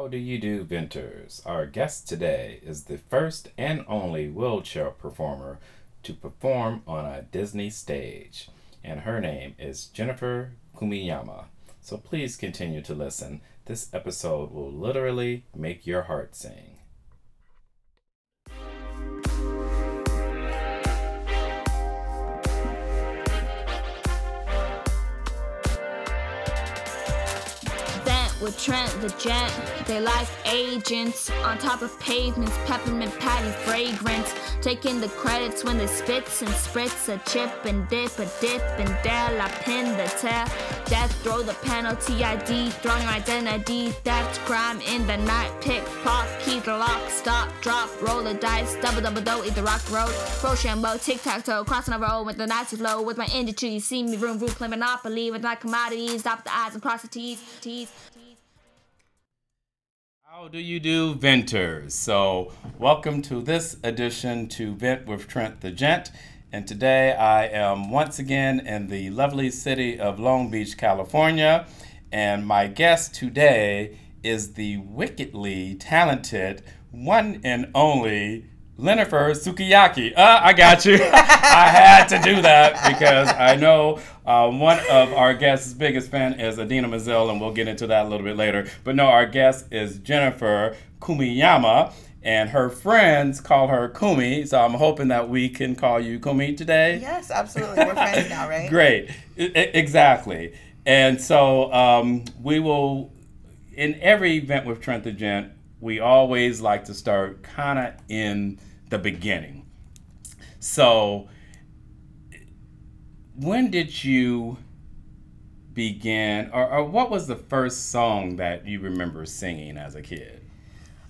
How do you do, Venters? Our guest today is the first and only wheelchair performer to perform on a Disney stage, and her name is Jennifer Kumiyama. So please continue to listen. This episode will literally make your heart sing. With Trent the Gent. They like agents on top of pavements, peppermint patty fragrance. Taking the credits when they spits and spritz a chip and dip, a dip and dare la pin the tear. Death throw the penalty ID, throwing identity. Theft crime in the night, pick pop, key the lock, stop, drop, roll the dice, double double dough, eat the rock road. Rochambeau, tic tac toe, crossing a road with the Nazi flow. With my industry, see me room, room, play monopoly with my commodities. Stop the eyes and cross the T's, T's. How do you do, Venters? So, welcome to this edition to Vent with Trent the Gent. And today I am once again in the lovely city of Long Beach, California. And my guest today is the wickedly talented, one and only Lenifer Sukiyaki. Uh, I got you. I had to do that because I know uh, one of our guests' biggest fan is Idina Menzel, and we'll get into that a little bit later. But no, our guest is Jennifer Kumiyama, and her friends call her Kumi. So I'm hoping that we can call you Kumi today. Yes, absolutely. We're friends now, right? Great. I- exactly. And so um, we will, in every event with Trent the Gent, we always like to start kind of in the beginning. So, when did you begin, or, or what was the first song that you remember singing as a kid?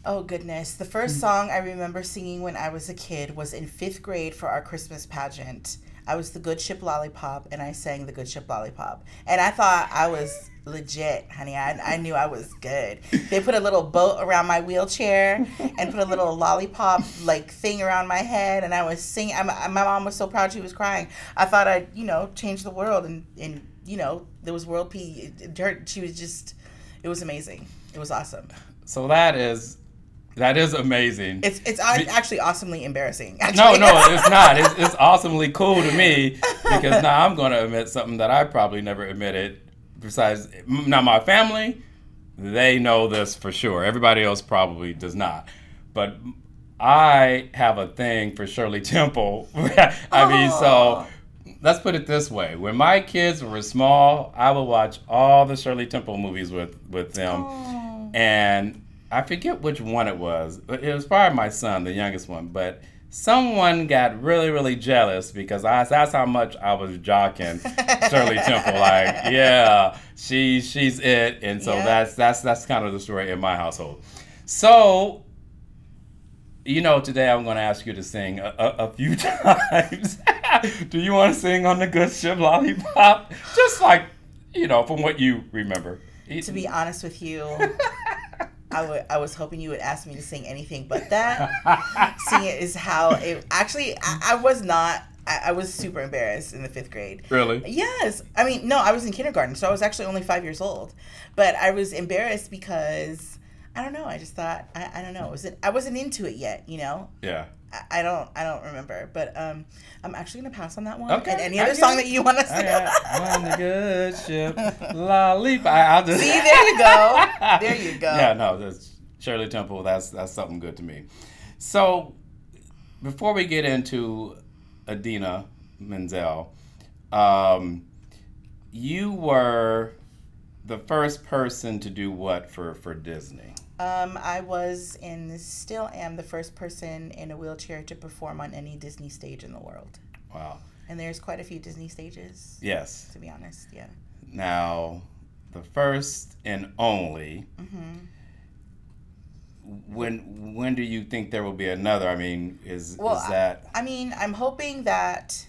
Oh goodness. The first mm. song I remember singing when I was a kid was in fifth grade for our Christmas pageant. I was the Good Ship Lollipop and I sang the Good Ship Lollipop. And I thought I was legit, honey. I, I knew I was good. They put a little boat around my wheelchair and put a little lollipop like thing around my head and I was singing. I, my mom was so proud she was crying. I thought I'd, you know, change the world and, and you know, there was world peace. Her, she was just, it was amazing. It was awesome. So that is that is amazing. It's it's actually awesomely embarrassing. No, no, it's not. It's, it's awesomely cool to me because now I'm going to admit something that I probably never admitted. Besides, now my family, they know this for sure. Everybody else probably does not. But I have a thing for Shirley Temple. I mean, so oh. let's put it this way: when my kids were small, I would watch all the Shirley Temple movies with with them, oh. and I forget which one it was. It was probably my son, the youngest one, but someone got really, really jealous because I, that's how much I was jocking Shirley Temple. Like, yeah, she she's it, and so Yeah. that's that's that's kind of the story in my household. So, you know, today I'm going to ask you to sing a, a, a few times. Do you want to sing on the Good Ship Lollipop? Just like, you know, from what you remember. To be honest with you, I was hoping you would ask me to sing anything but that. sing it is how it actually I, I was not I, I was super embarrassed in the fifth grade. Really? Yes. I mean, no, I was in kindergarten, so I was actually only five years old. But I was embarrassed because I don't know. I just thought I, I don't know. I wasn't I wasn't into it yet. You know. Yeah. I, I don't I don't remember. But um, I'm actually gonna pass on that one. Okay, And any other song it. that you want to sing. On the good ship, lollipop. I- I'll just See, there you go. There you go. Yeah, no, that's Shirley Temple. That's that's something good to me. So, before we get into Idina Menzel, um, you were the first person to do what for for Disney? Um, I was and still am the first person in a wheelchair to perform on any Disney stage in the world. Wow. And there's quite a few Disney stages, Yes. to be honest. Yeah. Now, the first and only. Mm-hmm. When when do you think there will be another? I mean, is Well, is that I mean, I'm hoping that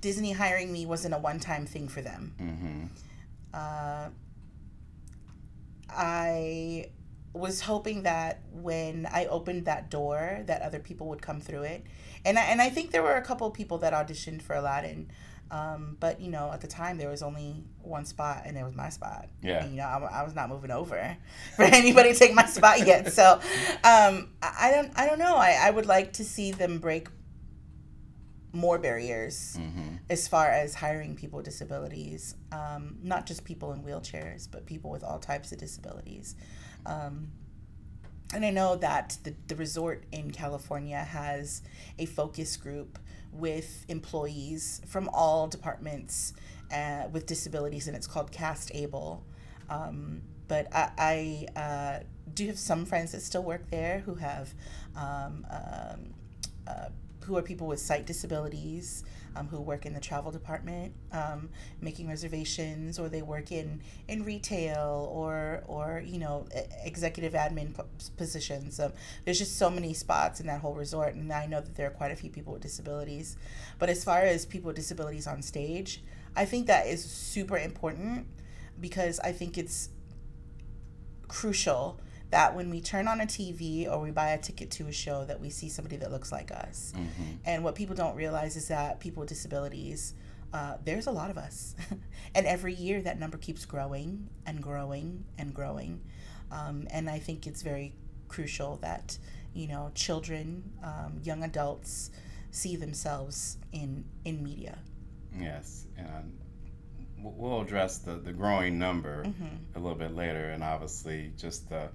Disney hiring me wasn't a one-time thing for them. hmm Uh, I was hoping that when I opened that door, that other people would come through it, and I, and I think there were a couple of people that auditioned for Aladdin. Um, but you know, at the time there was only one spot, and it was my spot. Yeah. And, you know, I, I was not moving over for anybody to take my spot yet. So, um, I, I don't, I don't know. I, I would like to see them break more barriers Mm-hmm. as far as hiring people with disabilities, um, not just people in wheelchairs, but people with all types of disabilities. Um, and I know that the, the resort in California has a focus group with employees from all departments uh, with disabilities, and it's called Cast Able. Um, but I, I uh, do have some friends that still work there who have um, um, uh, who are people with sight disabilities um, who work in the travel department um, making reservations or they work in in retail or or you know executive admin positions. Um, there's just so many spots in that whole resort and i know that there are quite a few people with disabilities. But as far as people with disabilities on stage i think that is super important because i think it's crucial that when we turn on a TV or we buy a ticket to a show that we see somebody that looks like us. And what people don't realize is that people with disabilities, uh, there's a lot of us. and every year that number keeps growing and growing and growing. Um, and I think it's very crucial that, you know, children, um, young adults see themselves in, in media. Yes, and we'll address the, the growing number a little bit later, and obviously just the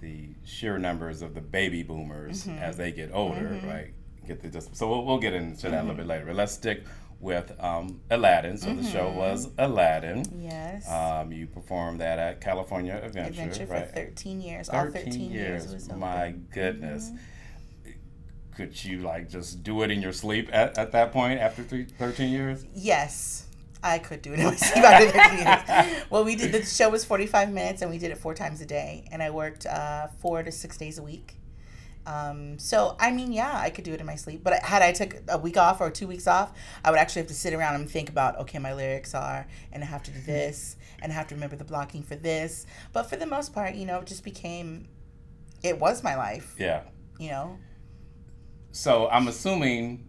the sheer numbers of the baby boomers mm-hmm. as they get older, mm-hmm. right? Get the just so we'll, we'll get into that a little mm-hmm. bit later. But let's stick with um, Aladdin. So the show was Aladdin. Yes. Um, you performed that at California Adventure, Adventure for 13 years. All 13 years. it was open. My goodness. Could you like just do it in your sleep at, at that point after three, 13 years? Yes, I could do it in my sleep after 13 years. Well, we did the show was 45 minutes and we did it four times a day, and I worked uh, four to six days a week. Um, so I mean, yeah, I could do it in my sleep. But had I took a week off or two weeks off, I would actually have to sit around and think about okay, my lyrics are, and I have to do this, and I have to remember the blocking for this. But for the most part, you know, it just became, it was my life. Yeah. You know, So I'm assuming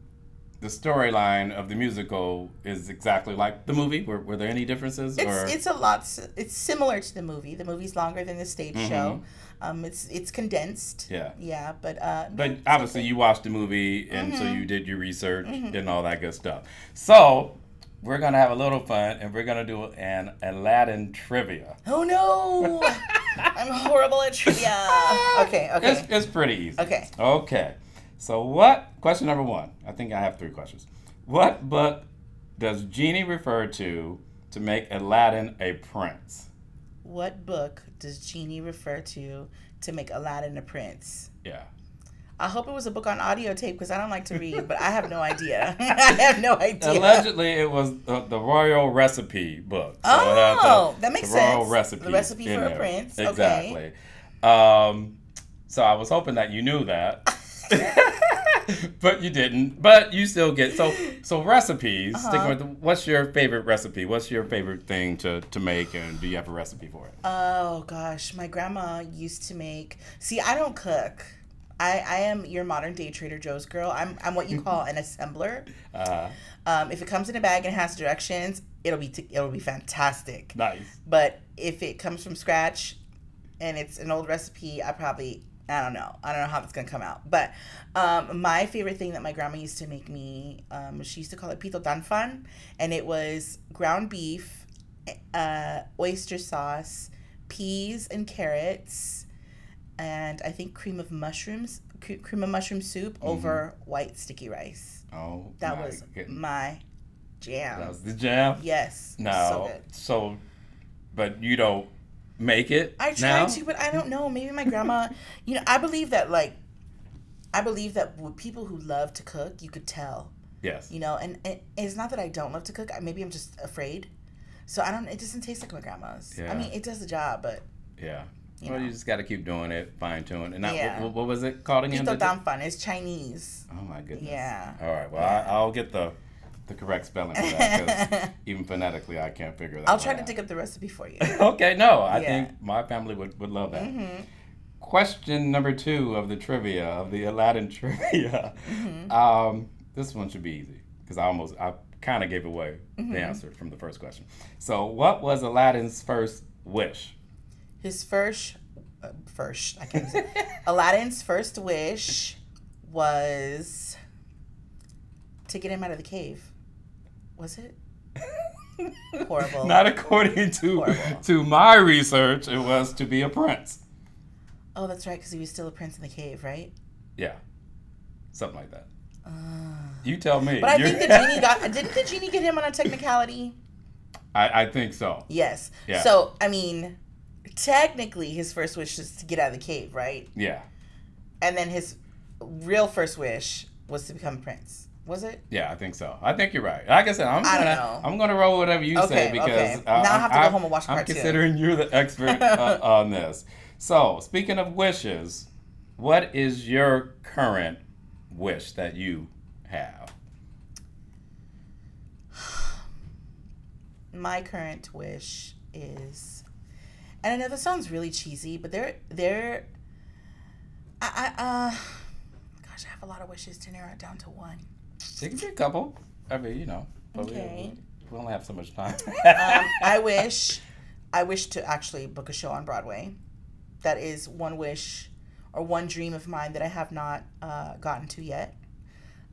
the storyline of the musical is exactly like the movie. Were, were there any differences? or It's it's a lot. It's similar to the movie. The movie's longer than the stage show. Um, it's it's condensed. Mm-hmm. Yeah. Yeah, but uh, But obviously, okay. you watched the movie, and so Mm-hmm. you did your research and all that good stuff. So we're gonna have a little fun, and we're gonna do an Aladdin trivia. Oh no! I'm horrible at trivia. Okay. Okay. It's, it's pretty easy. Okay. Okay. So what? Question number one. I think I have three questions. What book does Genie refer to to make Aladdin a prince? What book does Genie refer to to make Aladdin a prince? Yeah. I hope it was a book on audio tape because I don't like to read, but I have no idea. I have no idea. Allegedly, it was the, the Royal Recipe book. had Oh, that makes the Royal sense. Recipe. The recipe for a prince. Okay. Exactly. Um, so I was hoping that you knew that. but you didn't. But you still get so so recipes. Uh-huh. Sticking with the, what's your favorite recipe? What's your favorite thing to, to make, and do you have a recipe for it? Oh gosh, my grandma used to make. See, I don't cook. I, I am your modern day Trader Joe's girl. I'm, I'm what you call an assembler. Uh, Um, if it comes in a bag and has directions, it'll be t- it'll be fantastic. nice. But if it comes from scratch and it's an old recipe, I probably I don't know. I don't know how it's gonna come out. But um, my favorite thing that my grandma used to make me, um, she used to call it pito danfan, and it was ground beef, uh, oyster sauce, peas and carrots, and I think cream of mushrooms, cre- cream of mushroom soup over white sticky rice. Oh, That my was goodness. my jam. that was the jam. yes. No, So so, but you don't make it. I try now? to, but I don't know. Maybe my grandma, you know, I believe that like, I believe that with people who love to cook, you could tell, Yes. you know, and, and it's not that I don't love to cook. Maybe I'm just afraid. So I don't. It doesn't taste like my grandma's. Yeah. I mean, it does the job, but Yeah. You well, know. you just got to keep doing it, fine tune. And now, Yeah. what, what was it called again? pito Did you- danfan is Chinese. Oh my goodness. Yeah. All right. Well, I, I'll get the the correct spelling for that because even phonetically, I can't figure that. Out. I'll try to out. dig up the recipe for you. Okay. No, I Yeah. think my family would, would love that. Mm-hmm. Question number two of the trivia of the Aladdin trivia. Mm-hmm. Um, this one should be easy because I almost I kind of gave away Mm-hmm. the answer from the first question. So, what was Aladdin's first wish? His first, uh, first, I can't say. Aladdin's first wish was to get him out of the cave. Was it? Horrible. Not according to Horrible. to my research, it was to be a prince. Oh, that's right, because he was still a prince in the cave, right? Yeah, something like that. you tell me. Uh. But I You're- think the genie got. Didn't the genie get him on a technicality? I, I think so. Yes. Yeah. So I mean, technically, his first wish is to get out of the cave, right? Yeah, And then his real first wish was to become a prince. Was it? yeah, I think so. I think you're right. Like I said, I'm I don't gonna know. I'm gonna roll whatever you Okay, say because okay. uh, Now I I'm- have to go I'm- home and watch I'm cartoon. considering you're the expert uh, on this. So, speaking of wishes, what is your current wish that you have? My current wish is, and I know this sounds really cheesy, but they're they're. I, I uh, gosh, I have a lot of wishes to narrow it down to one. It can be a couple. I mean, you know. but we- Okay. We, only have so much time. Um, I wish, I wish to actually book a show on Broadway. That is one wish, or one dream of mine that I have not uh, gotten to yet.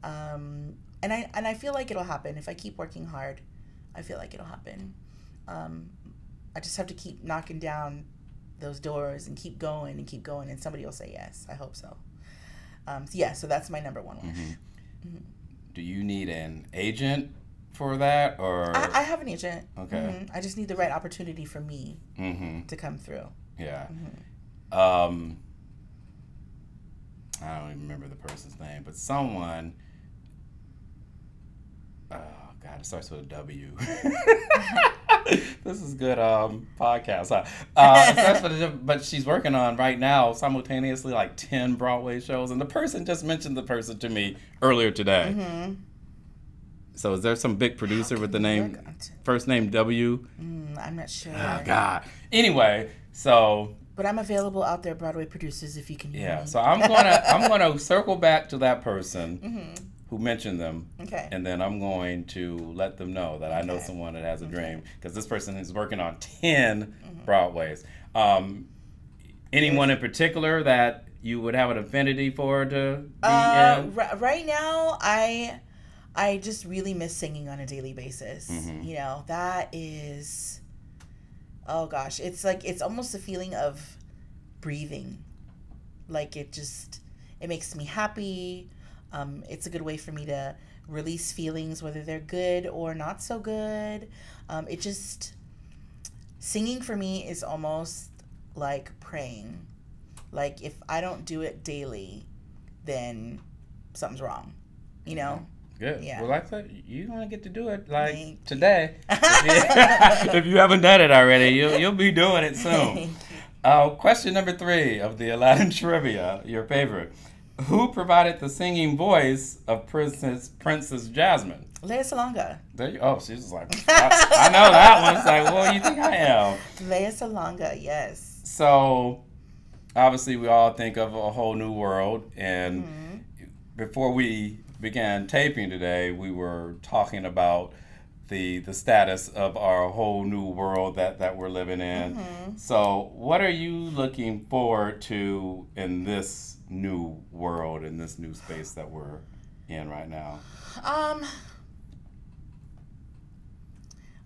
Um, and I and I feel like it'll happen if I keep working hard. I feel like it'll happen. Um, I just have to keep knocking down those doors and keep going and keep going, and somebody will say yes. I hope so. Um, so yeah, so that's my number one wish. Do you need an agent for that, or? I, I have an agent. Okay. Mhm. I just need the right opportunity for me mm-hmm. to come through. Yeah. Mm-hmm. Um, I don't even remember the person's name, but someone. Oh God, it starts with a W. this is good um podcast. Huh? Uh, it starts with a W, but she's working on right now simultaneously like ten Broadway shows, and the person just mentioned the person to me earlier today. Mm-hmm. So is there some big producer with the name work on t- first name W? Mm, I'm not sure. Oh God. Anyway, so But I'm available out there, Broadway producers, if you can Yeah, me. so I'm gonna I'm gonna circle back to that person Mm-hmm. Who mentioned them, Okay. and then I'm going to let them know that I know Okay. someone that has a dream because this person is working on 10 Mm-hmm. Broadways. Um, anyone in particular that you would have an affinity for to be Uh, in? ri- right now, I I just really miss singing on a daily basis. Mhm. You know, that is oh gosh, it's like it's almost a feeling of breathing. Like it just it makes me happy. Um, it's a good way for me to release feelings, whether they're good or not so good. Um, it just singing for me is almost like praying. Like if I don't do it daily, then something's wrong. You know? Good. yeah. Well, like said, you're gonna get to do it like Thank today. if you haven't done it already, you'll you'll be doing it soon. Uh, question number three of the Aladdin trivia, your favorite. Who provided the singing voice of Princess Princess Jasmine? Lea Salonga. There you, oh, she's like, I, I know that one. It's like, well, you think I am? Lea Salonga, yes. So, obviously, we all think of a whole new world. And mm-hmm. before we began taping today, we were talking about the the status of our whole new world that that we're living in. Mm-hmm. So, what are you looking forward to in this new world, in this new space that we're in right now? Um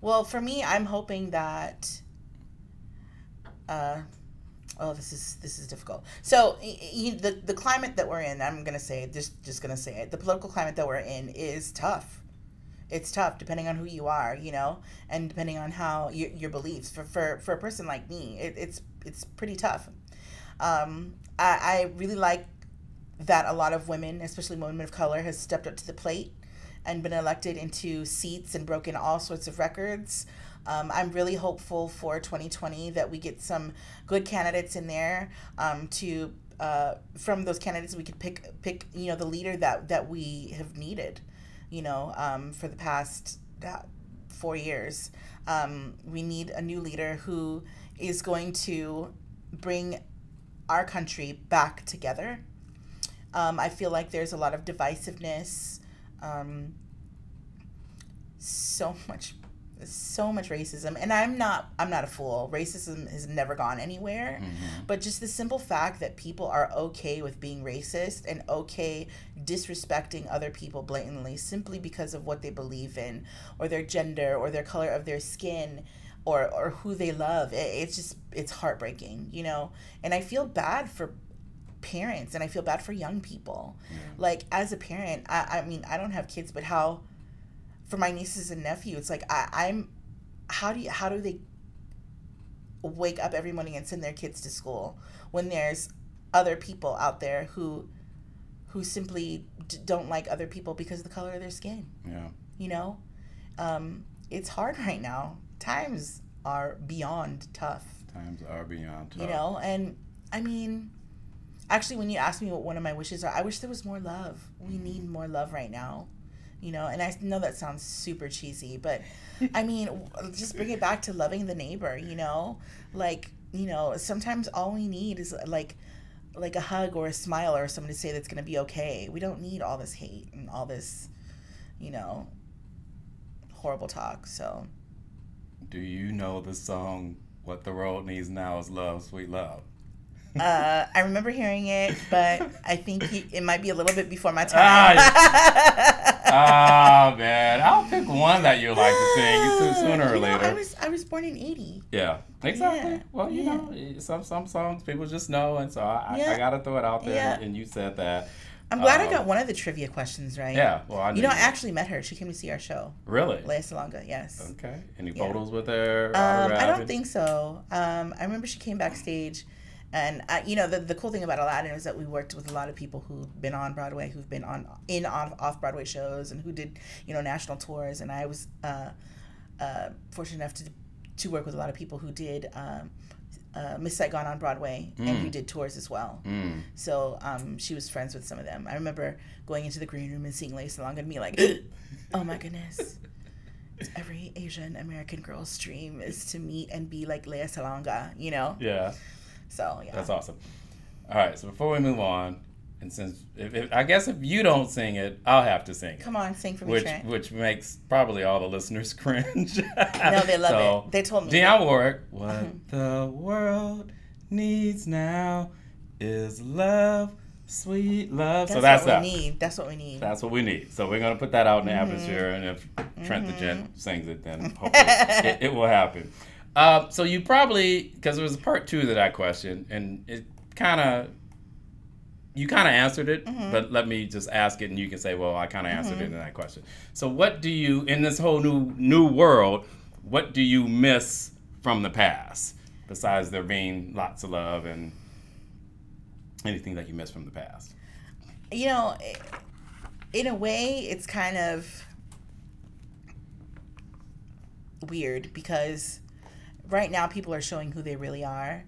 Well, for me, I'm hoping that uh oh, this is this is difficult. So, the the climate that we're in, I'm to say just just to say it. The political climate that we're in is tough. It's tough depending on who you are, you know, and depending on how your, your beliefs. For, for for a person like me, it, it's it's pretty tough. Um, I, I really like that a lot of women, especially women of color, has stepped up to the plate and been elected into seats and broken all sorts of records. Um, I'm really hopeful for 2020 that we get some good candidates in there um, to uh, from those candidates we could pick pick you know the leader that that we have needed you know um, for the past uh, four years um, we need a new leader who is going to bring our country back together. Um, I feel like there's a lot of divisiveness. Um, so much so much racism. And i'm not i'm not a fool. Racism has never gone anywhere. But just the simple fact that people are okay with being racist and okay disrespecting other people blatantly simply because of what they believe in or their gender or their color of their skin or or who they love it, it's just it's heartbreaking you know? And i feel bad for parents and i feel bad for young people. Like as a parent I, I mean i don't have kids but how for my nieces and nephew it's like I, i'm how do you how do they wake up every morning and send their kids to school when there's other people out there who who simply d- don't like other people because of the color of their skin? Yeah. you know? Um, it's hard right now times are beyond tough. Times are beyond tough. you know and i mean actually when you ask me what one of my wishes are i wish there was more love. We mm-hmm. need more love right now you know and i know that sounds super cheesy but i mean just bring it back to loving the neighbor you know? Like you know sometimes all we need is like like a hug or a smile or someone to say that's going to be okay. We don't need all this hate and all this you know horrible talk so Do you know the song "What the World Needs Now Is Love, Sweet Love"? Uh, I remember hearing it, but I think he, it might be a little bit before my time. Ah, man, I'll pick one that you like to sing sooner or You know, later. I was I was born in '80. yeah, exactly. Yeah, Well, you yeah. know, some some songs people just know, and so I, I, Yeah. I gotta throw it out there. And you said that. I'm glad I Um, got one of the trivia questions right. Yeah. Well, I You know, I actually met her. She came to see our show, really. Lea Salonga. Yes. Okay. Any Yeah. photos with her? Um, I don't think so. Um, I remember she came backstage, and I, you know the, the cool thing about Aladdin is that we worked with a lot of people who've been on Broadway, who've been on in on off Broadway shows, and who did you know national tours. And I was uh, uh, fortunate enough to to work with a lot of people who did um, uh, Miss Saigon on Broadway and who did tours as well. Mm. So um, she was friends with some of them. I remember going into the green room and seeing Lea Salonga and me like, oh my goodness. Every Asian American girl's dream is to meet and be like Lea Salonga, you know? Yeah. So yeah. That's awesome. All right, so before we move on, and since if, if, I guess if you don't sing it, I'll have to sing it, Come on, sing for me, which Trent. which makes probably all the listeners cringe. No, they love So, it. They told me. Dionne Warwick, what the world needs now is love, sweet love. That's, so that's what that. we need. That's what we need. That's what we need. So we're gonna put that out in the Mm-hmm. atmosphere, and if Trent the Gent sings it, then hopefully it, it will happen. Uh, so you probably because there was part two to that question, and it kind of you kind of answered it, Mm-hmm. but let me just ask it, and you can say, "Well, I kind of answered it in that question." So, what do you in this whole new new world? What do you miss from the past besides there being lots of love and anything that you miss from the past? you know, in a way, it's kind of weird because right now people are showing who they really are.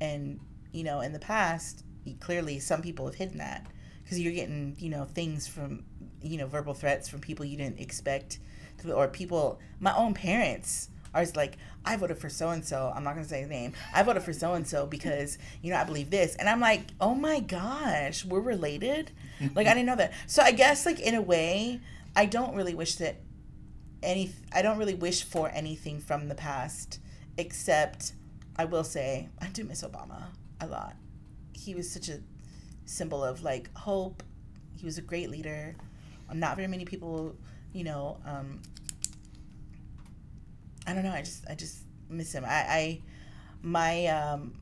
And, you know, in the past, clearly some people have hidden that because you're getting, you know, things from, you know, verbal threats from people you didn't expect, to, or people, my own parents are just like, I voted for so and so. I'm not gonna say his name. I voted for so and so because you know I believe this, and I'm like, oh my gosh, we're related. like I didn't know that. So I guess like in a way, I don't really wish that any. I don't really wish for anything from the past, except I will say I do miss Obama a lot. He was such a symbol of like hope. He was a great leader. Not very many people, you know, um, I don't know. I just I just miss him. I, I my um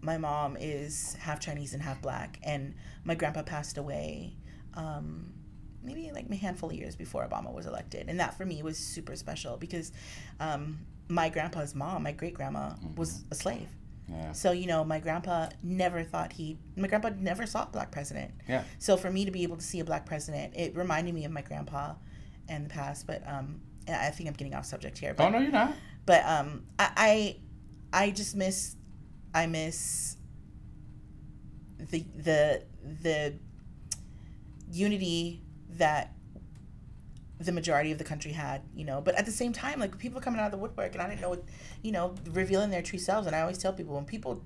my mom is half Chinese and half black, and my grandpa passed away. Um, maybe like a handful of years before Obama was elected, and that for me was super special because um, my grandpa's mom, my great grandma, was a slave. Yeah. So you know, my grandpa never thought he. My grandpa never saw a black president. Yeah. So for me to be able to see a black president, it reminded me of my grandpa, and the past. But um, I think I'm getting off subject here. But Oh no, you're not. but um I, I I just miss I miss the the the unity that the majority of the country had, you know. But at the same time, like people coming out of the woodwork, and I didn't know what, you know, revealing their true selves. And I always tell people when people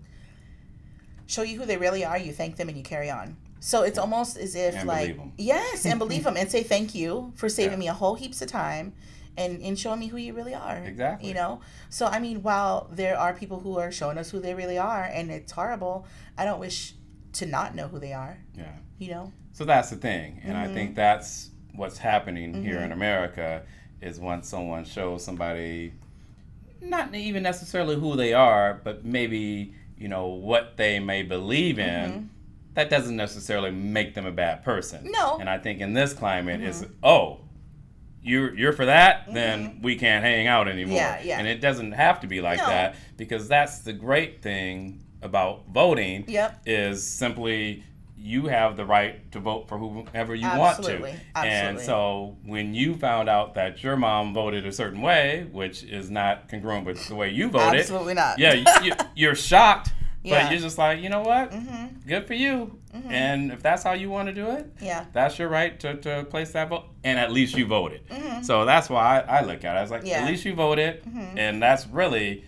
show you who they really are, you thank them and you carry on. So it's almost as if And like yes, and believe them and say thank you for saving Yeah. me a whole heaps of time and and showing me who you really are. Exactly. You know. So I mean, while there are people who are showing us who they really are, and it's horrible, I don't wish to not know who they are. Yeah. You know. So that's the thing, and I Mm-hmm. think that's what's happening here in America is when someone shows somebody not even necessarily who they are, but maybe you know what they may believe in. That doesn't necessarily make them a bad person. Mm-hmm. No. And I think in this climate, it's oh, you're you're for that, then we can't hang out anymore. Mm-hmm. Yeah, yeah. And it doesn't have to be like No. that because that's the great thing about voting Yep. is simply you have the right to vote for whoever you want to. Absolutely. And so when you found out that your mom voted a certain way, which is not congruent with the way you voted, Absolutely not. yeah, you, you're shocked, Yeah. but you're just like, you know what? Mm-hmm. Good for you. And if that's how you want to do it, Yeah. that's your right to, to place that vote. And at least you voted. So that's why I, I look at it. I was like, Mm-hmm. Yeah. Mm-hmm. at least you voted. And that's really,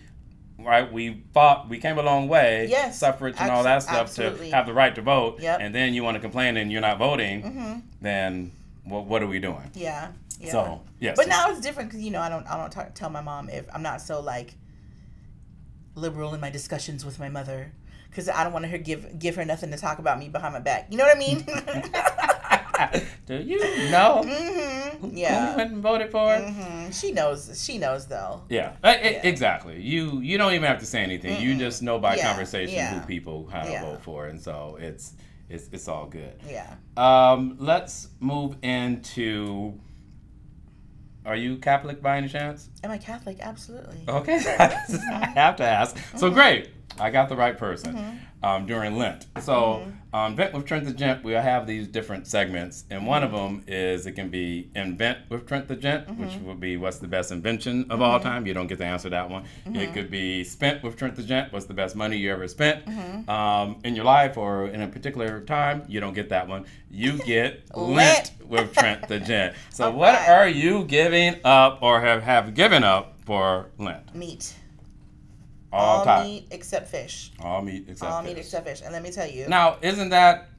right, we fought, we came a long way, Yes. suffrage and all that stuff absolutely. to have the right to vote. Yep. And then you want to complain and you're not voting, Mm-hmm. then what, what are we doing? Yeah. Yeah. So, yes. But now it's different because you know I don't I don't talk, tell my mom if I'm not so like liberal in my discussions with my mother because I don't want her give give her nothing to talk about me behind my back. You know what I mean? do you know hmm who you Yeah. went and voted for? hmm She knows. She knows though. Yeah, Yeah. exactly. You you don't even have to say anything. You just know by Yeah, conversation yeah. who people how to vote for, and so it's it's it's all good. Yeah. Um, let's move into. Are you Catholic by any chance? Am I Catholic? Absolutely. Okay, I have to ask. So great, I got the right person um, during Lent. So um, Vent with Trent the Gent, we'll have these different segments, and one of them is it can be Invent with Trent the Gent, which would be what's the best invention of all time. You don't get to answer that one. It could be Spent with Trent the Gent, what's the best money you ever spent um, in your life or in a particular time. You don't get that one. You get Lent with Trent the Gent. So what are you giving up or have, have given up for Lent? Meat. All, All time. meat except fish. All meat except All fish. meat except fish. And let me tell you. Now, isn't that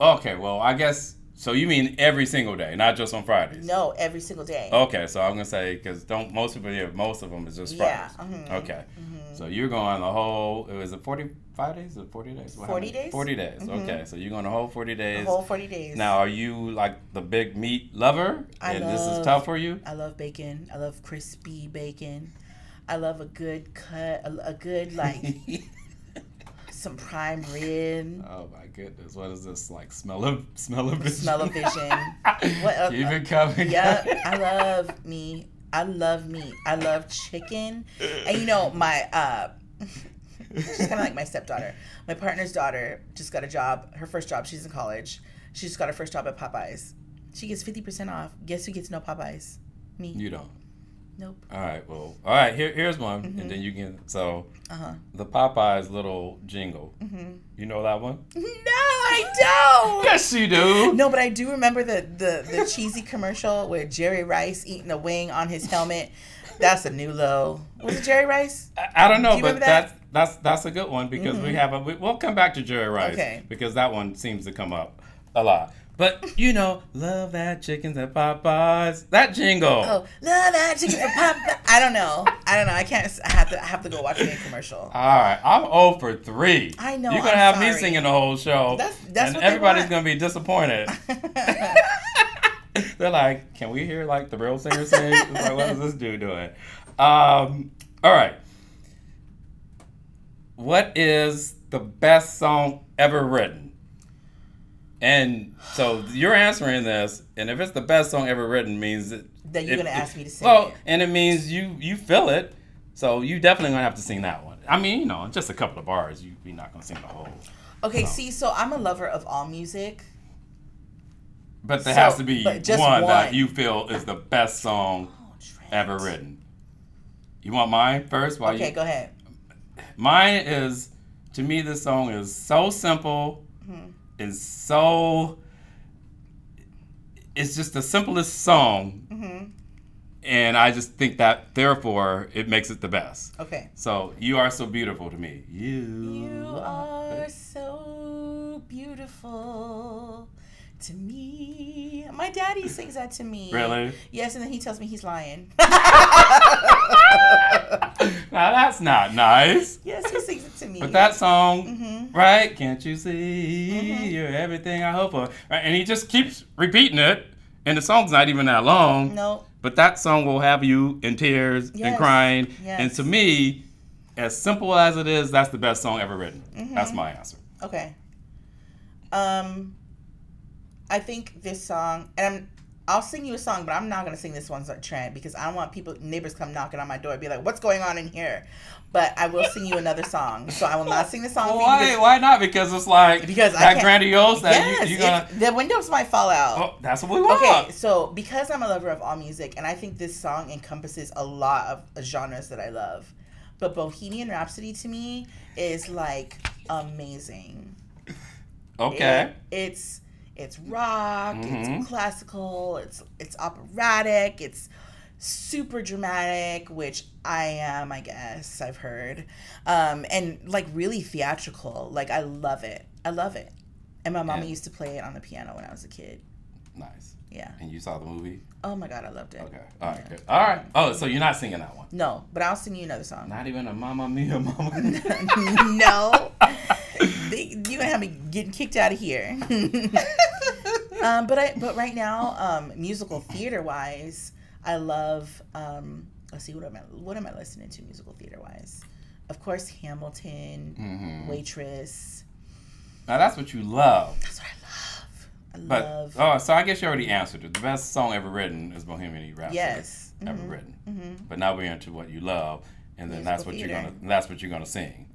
okay? Well, I guess so. You mean every single day, not just on Fridays? No, every single day. Okay, so I'm gonna say because don't most people here, most of them is just Yeah, Fridays. mhm, Okay, so you're going the whole. It was it 45 days or 40 days? What 40 happened? days? 40 days. Okay, so you're going the whole 40 The days. whole 40 days. now, are you like the big meat lover, I and this is tough for you? I love bacon. I love crispy bacon. I love a good cut, a, a good like some prime rib. Oh my goodness! What is this like? Smell of smell of vision. Smell of vision. What uh, Keep it coming. Yep, I love me. I love meat. I love chicken. And you know, my uh she's kind of like my stepdaughter. My partner's daughter just got a job. Her first job. She's in college. She just got her first job at Popeyes. She gets fifty percent off. Guess who gets no Popeyes? Me. You don't. Nope. All right. Well. All right. Here, here's one, and then you can. So Uh huh. the Popeyes little jingle. Mm-hmm. You know that one? No, I don't. Yes, you do. No, but I do remember the, the the cheesy commercial where Jerry Rice eating a wing on his helmet. That's a new low. Was it Jerry Rice? I, I don't know, Do but that? Mm-hmm. that's that's that's a good one because we have a. We, we'll come back to Jerry Rice Okay. because that one seems to come up a lot. But you know, love that chickens at Popeyes. That jingle. Oh, love that chicken for pop. I don't know. I don't know. I can't. I have to. I have to go watch the commercial. All right, I'm 0 for 3. I know, You're going to I'm have me singing the whole show. That's- that's and what everybody's to be disappointed. They're like, can we hear like the real singer sing? It's like, what is this dude doing? Um, all right. What is the best song ever written? And so you're answering this, and if it's the best song ever written, means that Then you're it- gonna ask me to sing Well, it. and it means you you feel it, so you definitely gonna have to sing that one. I mean, you know, just a couple of bars. You you're not gonna sing the whole. Okay, see, so I'm a lover of all music. But there So, has to be just one, that you feel is the best song Oh, ever written. You want mine first? While Okay, you, go ahead. Mine is, to me, this song is so simple Mm-hmm. And so. It's just the simplest song, Mm-hmm. and I just think that therefore it makes it the best. Okay. So you are so beautiful to me. You, You are so beautiful to me. My daddy sings that to me. Really? Yes, and then he tells me he's lying. Now that's not nice. yes, he sings it to me. But that song, Mm-hmm. right? Can't you see you're everything I hope for? Right? And he just keeps repeating it, and the song's not even that long. No. But that song will have you in tears and crying. Yes. And to me, as simple as it is, that's the best song ever written. Mm-hmm. That's my answer. Okay. Um, I think this song, and I'm, I'll sing you a song, but I'm not gonna sing this one's one, Trent, because I don't want people, neighbors, come knocking on my door, and be like, "What's going on in here?" But I will sing you another song. So I will not sing the song. Why? because- Why not? Because it's like Because that grandiose that yes, you, you gonna. the windows might fall out. Oh, that's what we want. Okay, so because I'm a lover of all music, and I think this song encompasses a lot of uh, genres that I love, but Bohemian Rhapsody to me is like amazing. Okay. It- it's it's rock, Mhm. it's classical, it's it's operatic, it's super dramatic, which I am, I guess I've heard, um, and like really theatrical. Like I love it. I love it. And my mama Yeah. used to play it on the piano when I was a kid. Nice. Yeah. And you saw the movie? Oh my god, I loved it. Okay. All right. Yeah. Good. All right. Oh, so you're not singing that one? No, but I'll sing you another song. Not even a Mama Mia, Mamma. no. They, you're gonna have me getting kicked out of here. um, but I but right now, um, musical theater wise, I love um, let's see what am I what am I listening to musical theater wise? Of course Hamilton, Mhm. Waitress. Now that's what you love. That's what I love. I But love oh, so I guess you already answered it. The best song ever written is Bohemian Rhapsody. Yes. Ever Mhm. written. Mhm. But now we're into what you love, and then that's Musical what you're gonna that's what you're gonna sing.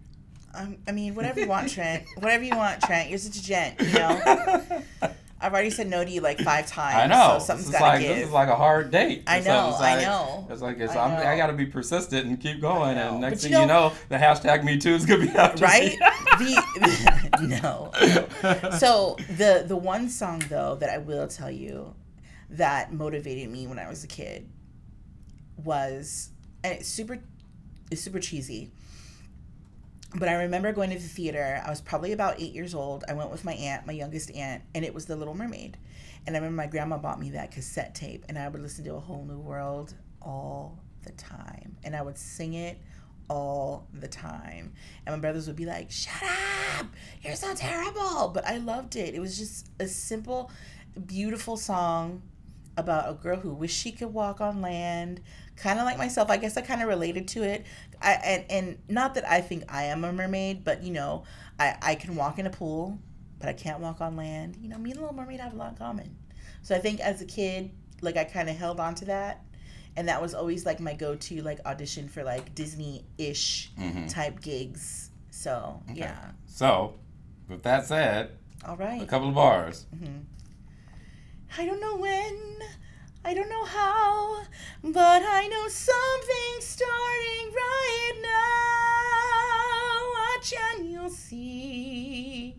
Um, I mean, whatever you want, Trent. whatever you want, Trent. You're such a gent, you know. I've already said no to you like five times. I know. So something's is gotta like give. this is like a hard date. I know, it's I like- know. It's like it's, I I'm, I got to be persistent and keep going, and next But thing you you know- know, the hashtag Me Too is gonna be out. right? the no. So the the one song though that I will tell you that motivated me when I was a kid was and it's super it's super cheesy. But I remember going to the theater. I was probably about eight years old. I went with my aunt, my youngest aunt, and it was The Little Mermaid. And I remember my grandma bought me that cassette tape, and I would listen to A Whole New World all the time. And I would sing it all the time. And my brothers would be like, Shut up! You're so terrible! But I loved it. It was just a simple, beautiful song about a girl who wished she could walk on land. Kind of like myself. I guess I kind of related to it. I, and, and not that I think I am a mermaid, but you know, I, I can walk in a pool, but I can't walk on land. You know, me and the Little Mermaid have a lot in common. So I think as a kid, like I kind of held on to that. And that was always like my go to like audition for like Disney ish Mhm. type gigs. So Okay. yeah. So, with that said, all right, a couple of bars. I don't know when, I don't know how, but I know something's starting right now. Watch and you'll see.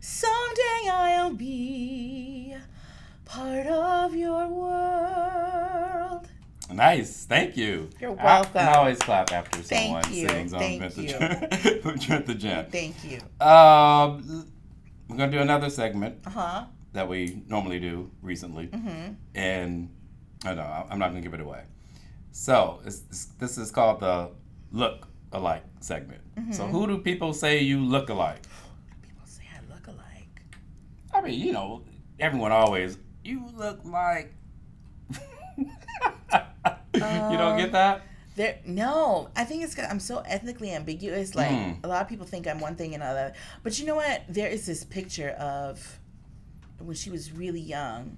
Someday I'll be part of your world. Nice, thank you. You're welcome. I, always clap after Thank someone you, sings on thank Vintage you. Trent the Gent. Thank you. Um, we're gonna do another segment Uh huh. That we normally do recently, Mm-hmm. and I know I'm not gonna give it away. So it's, it's, this is called the look alike segment. So Mm-hmm. who do people say you look alike? People say I look alike. I mean, you know, everyone always you look like. you don't Um, get that? There, no, I think it's I'm so ethnically ambiguous. Like Mm. a lot of people think I'm one thing and another. But you know what? There is this picture of when she was really young,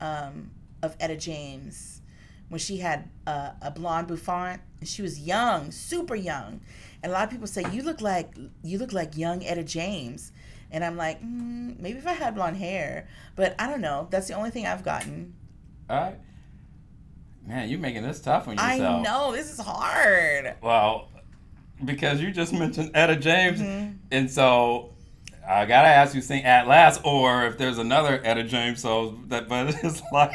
um, of Etta James, when she had uh, a blonde bouffant. And she was young, super young, and a lot of people say you look like you look like young Etta James. And I'm like, mm, maybe if I had blonde hair, but I don't know. That's the only thing I've gotten. All right. Man, you're making this tough on yourself. I know this is hard. Well, because you just mentioned Etta James, Mm-hmm. and so I gotta ask you, sing at last, or if there's another Etta James. So that, but it's like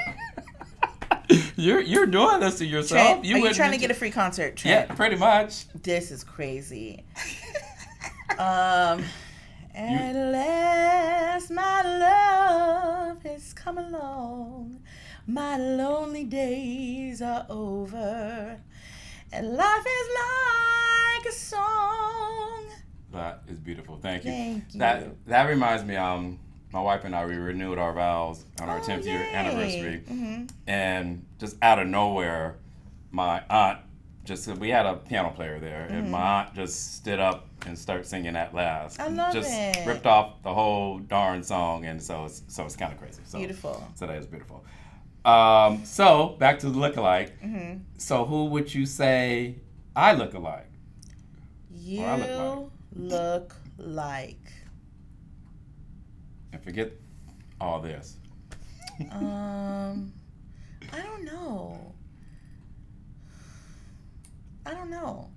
you're you're doing this to yourself. Trent, are you trying to get a free concert, Yeah, pretty much. This is crazy. um, at last, my love has come along. My lonely days are over, and life is like a song. That is beautiful. Thank you. Thank you. That that reminds me. Um, my wife and I we renewed our vows on our Oh, 10th year anniversary, Mhm. and just out of nowhere, my aunt just we had a piano player there, and my aunt just stood up and started singing that last. Mm-hmm. I love just it. ripped off the whole darn song, and so it's so it's kind of crazy. So, Beautiful. So that is beautiful. Um, so back to the look-alike. Mm-hmm. So who would you say I look alike? You I look look like. And forget all this. Um, I don't know. I don't know.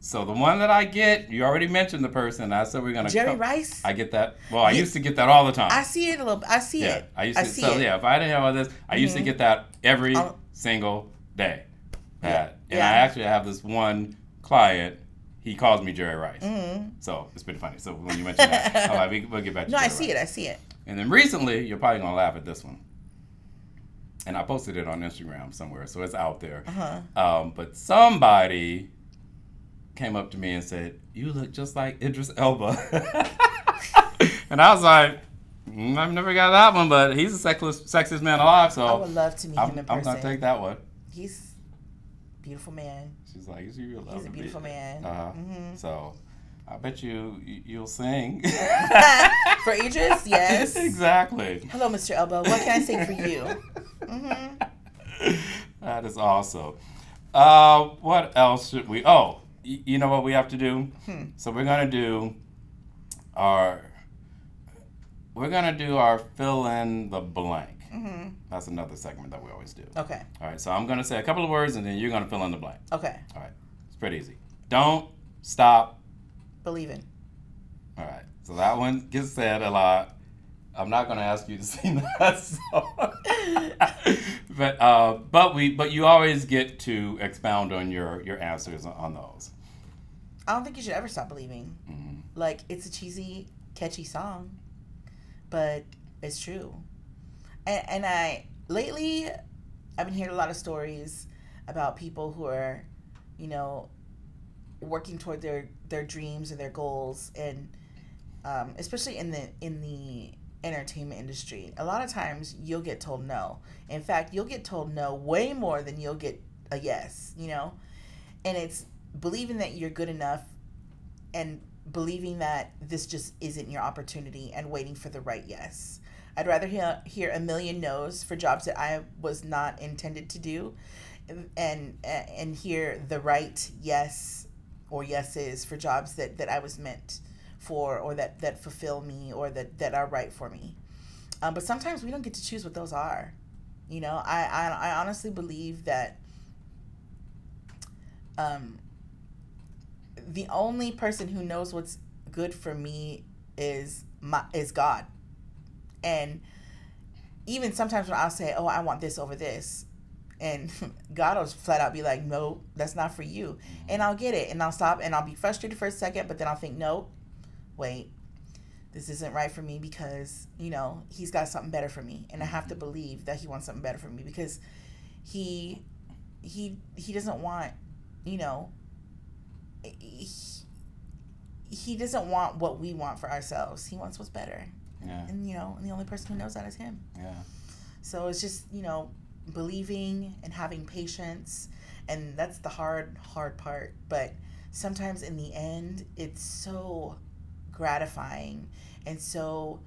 So the one that I get, you already mentioned the person. I said we're gonna. Jerry Rice. I get that. Well, I Ye- used to get that all the time. I see it a little. I see yeah, it. I used to. see so it. yeah, if I didn't have all this, I used to Mhm. get that every I'll- single day. That, and Yeah. I actually have this one client. He calls me Jerry Rice. Mhm. So it's been funny. So when you mentioned that, all right, we, we'll get back to you. No, Jerry I see Rice. it. I see it. And then recently, you're probably gonna laugh at this one. And I posted it on Instagram somewhere, so it's out there. Uh huh. Um, but somebody came up to me and said, "You look just like Idris Elba," and I was like, "Mm, "I've never got that one, but he's the sexiest, sexiest man alive, So I would love to meet I'm, him in person. I'm person. gonna take that one." He's beautiful man. She's like, "Is "You love He's a be beautiful there." man. Uh-huh. Mhm. So, I bet you you- you'll sing. For Idris, yes. exactly. Hello, Mr. Elba. What can I sing for you? hmm That is awesome. Uh, what else should we? Oh, y- you know what we have to do? Hmm. So we're gonna do our. We're gonna do our fill in the blank. Hmm That's another segment that we always do. Okay. All right. So I'm gonna say a couple of words, and then you're gonna fill in the blank. Okay. All right. It's pretty easy. Don't stop. Believing. All right. So that one gets said a lot. I'm not gonna ask you to sing that song. but uh, but we but you always get to expound on your your answers on those. I don't think you should ever stop believing. Mhm. Like it's a cheesy, catchy song, but it's true. And and I lately, I've been hearing a lot of stories about people who are, you know, working toward their their dreams and their goals, and um, especially in the in the entertainment industry, a lot of times you'll get told no. In fact, you'll get told no way more than you'll get a yes. You know, and it's believing that you're good enough and believing that this just isn't your opportunity and waiting for the right yes. I'd rather hear, hear a million no's for jobs that I was not intended to do and and hear the right yes or yeses for jobs that, that I was meant for or that, that fulfill me or that, that are right for me. Um, but sometimes we don't get to choose what those are. You know, I, I, I honestly believe that um, the only person who knows what's good for me is my is God. And even sometimes when I'll say, "Oh, I want this over this," and God will flat out be like, "No, that's not for you," mm-hmm. and I'll get it, and I'll stop, and I'll be frustrated for a second, but then I'll think, "No, wait, this isn't right for me because you know He's got something better for me, and I have to mm-hmm. believe that He wants something better for me because He He He doesn't want, you know." Eh, he, he doesn't want what we want for ourselves. He wants what's better. Yeah. And you know, and the only person who knows that is him. Yeah. So it's just, you know, believing and having patience and that's the hard hard part, but sometimes in the end it's so gratifying and so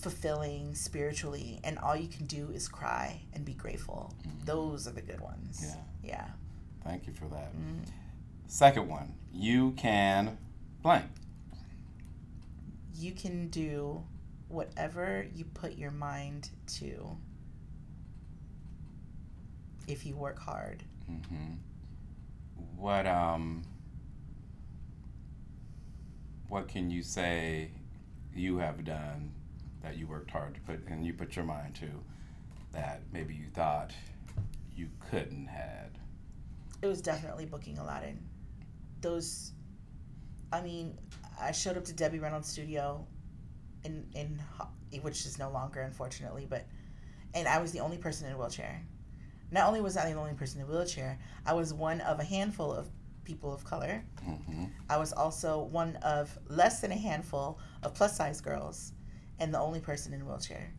fulfilling spiritually and all you can do is cry and be grateful. Those are the good ones. Yeah. Yeah. Thank you for that. Mm. Second one, you can blank. You can do whatever you put your mind to if you work hard. hmm What um. What can you say you have done that you worked hard to put and you put your mind to that maybe you thought you couldn't had? It was definitely booking Aladdin. Those, I mean, I showed up to Debbie Reynolds' studio, in in which is no longer unfortunately, but and I was the only person in a wheelchair. Not only was I the only person in a wheelchair, I was one of a handful of people of color. hmm I was also one of less than a handful of plus size girls and the only person in a wheelchair.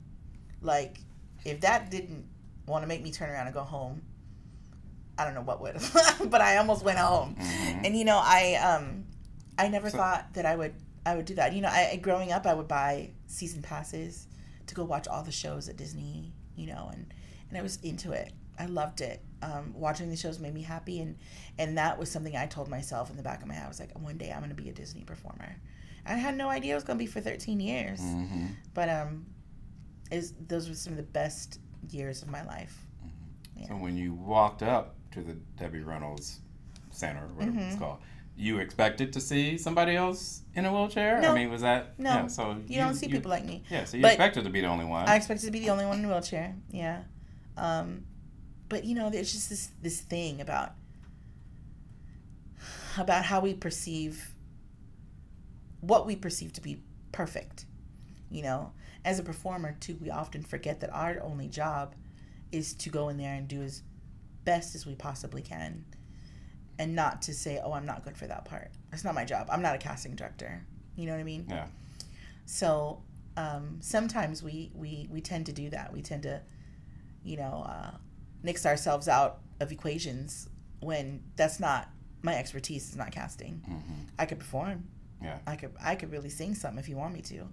Like, if that didn't want to make me turn around and go home, I don't know what would. but I almost went home. Mhm. And you know, I um I never So- thought that I would I would do that. You know, I growing up I would buy season passes to go watch all the shows at Disney, you know, and and I was into it. I loved it. Um, watching the shows made me happy, and and that was something I told myself in the back of my head. I was like, one day I'm gonna be a Disney performer. I had no idea it was gonna be for 13 years, hmm but um, is those were some of the best years of my life. So when you walked up to the Debbie Reynolds Center, or whatever Mm-hmm. it's called, you expected to see somebody else in a wheelchair? I mean, was that No, Yeah, so You, don't see people like me. Yeah, so you But- expected to be the only one. I expected to be the only one in a wheelchair. Yeah. Um, but you know, there's just this this thing about about how we perceive what we perceive to be perfect. You know, as a performer too, we often forget that our only job is to go in there and do as best as we possibly can and not to say, "Oh, I'm not good for that part." It's not my job. I'm not a casting director. You know what I mean? yeah. So um, sometimes we, we we tend to do that. We tend to, you know, uh, nix ourselves out of equations when that's not my expertise. Is not casting. hmm I could perform. Yeah. I could I could really sing something if you want me to,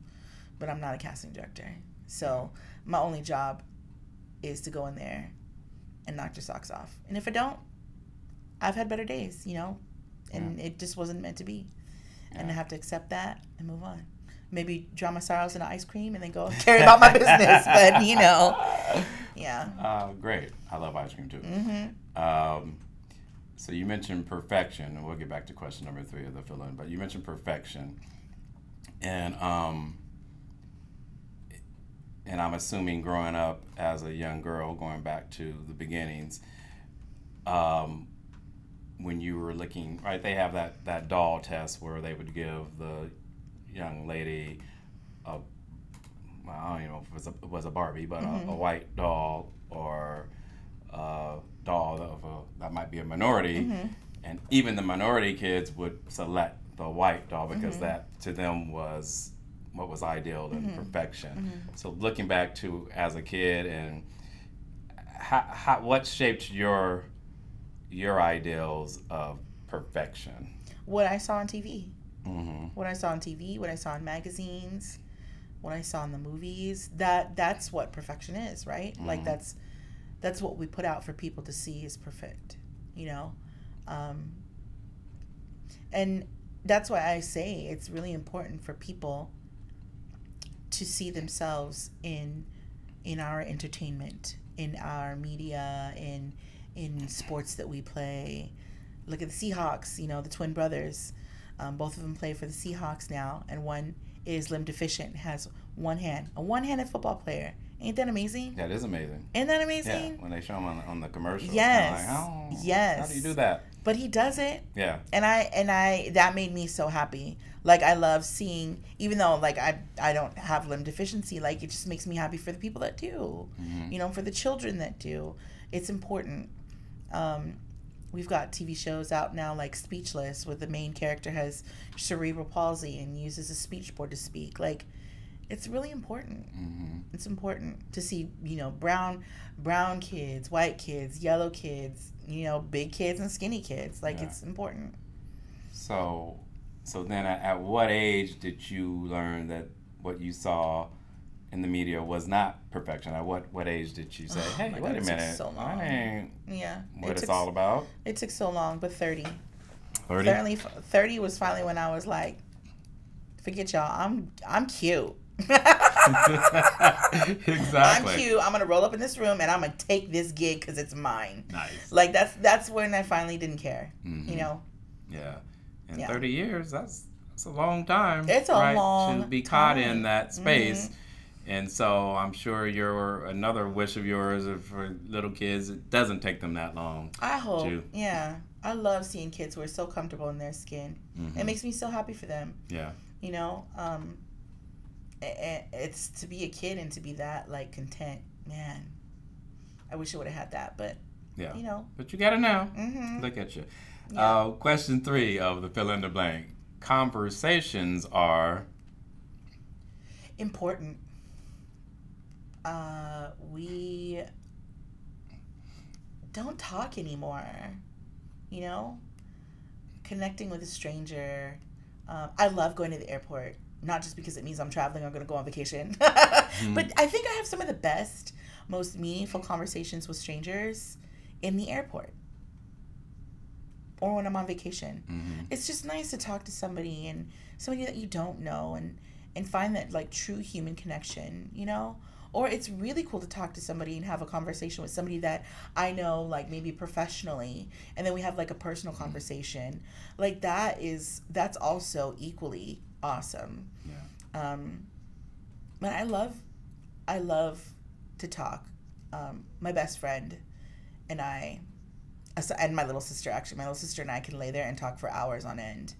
but I'm not a casting director. So my only job is to go in there and knock your socks off. And if I don't, I've had better days, you know, and it just wasn't meant to be. And I have to accept that and move on. Maybe drown my sorrows in ice cream and then go carry about my business. But you know, yeah. Uh, great. I love ice cream too. hmm Um, so you mentioned perfection, and we'll get back to question number three of the fill-in. But you mentioned perfection, and um, and I'm assuming growing up as a young girl, going back to the beginnings, um, when you were looking right, they have that that doll test where they would give the young lady a well, I don't even know if it was a, it was a Barbie, but a, a mm-hmm. white doll or a doll of a, that might be a minority, mm-hmm. and even the minority kids would select the white doll because mm-hmm. that to them was what was ideal and perfection. So looking back to as a kid and how, how, what shaped your your ideals of perfection? What I saw on TV. hmm what I saw on TV, what I saw in magazines, what I saw in the movies. That that's what perfection is, right? Like Mhm. that's that's what we put out for people to see is perfect, you know. Um, and that's why I say it's really important for people to see themselves in in our entertainment, in our media, in in sports that we play. Look at the Seahawks, you know, the twin brothers. Um, both of them play for the Seahawks now, and one is limb deficient, has one hand, a one-handed football player. Ain't that amazing? That is amazing. Ain't that amazing? Yeah, when they show them on, on the commercials. Yes. Like, oh, How do you do that? But he does it, Yeah. and I and I that made me so happy. Like I love seeing, even though like I I don't have limb deficiency, like it just makes me happy for the people that do. Mhm. You know, for the children that do. It's important. Um, we've got TV shows out now like Speechless, where the main character has cerebral palsy and uses a speech board to speak. Like, it's really important. hmm It's important to see, you know, brown brown kids, white kids, yellow kids, you know, big kids and skinny kids. Like Yeah. it's important. So, so then at, at what age did you learn that what you saw in the media was not perfection? At what, what age did you say, Oh hey, wait God, a minute, so long. ain't Yeah. what it it's took, all about? It took so long, but 30. 30? 30 30 was finally when I was like forget y'all. I'm I'm cute. exactly. I'm cute. I'm gonna roll up in this room and I'm gonna take this gig because it's mine. Nice. Like that's that's when I finally didn't care. Mhm. You know, Yeah. In Yeah. 30 years, that's that's a long time. It's a right, long to be caught time. in that space. Mhm. And so I'm sure your another wish of yours for little kids, it doesn't take them that long. I hope. Too. Yeah, I love seeing kids who are so comfortable in their skin. Mhm. It makes me so happy for them. Yeah. You know, um, a- it's to be a kid and to be that like content. man, I wish I would have had that, but Yeah. you know, But you got it now. hmm Look at you. Yeah. Uh, question three of the fill in the blank. Conversations are important. Uh, we don't talk anymore. You know, connecting with a stranger. Um, I love going to the airport, not just because it means I'm traveling or going to go on vacation, but I think I have some of the best, most meaningful conversations with strangers in the airport or when I'm on vacation Mhm. it's just nice to talk to somebody and somebody that you don't know and and find that like true human connection you know or it's really cool to talk to somebody and have a conversation with somebody that i know like maybe professionally and then we have like a personal conversation. Like that is that's also equally awesome. Yeah. um but i love i love to talk. Um my best friend and i and my little sister actually. My little sister and i can lay there and talk for hours on end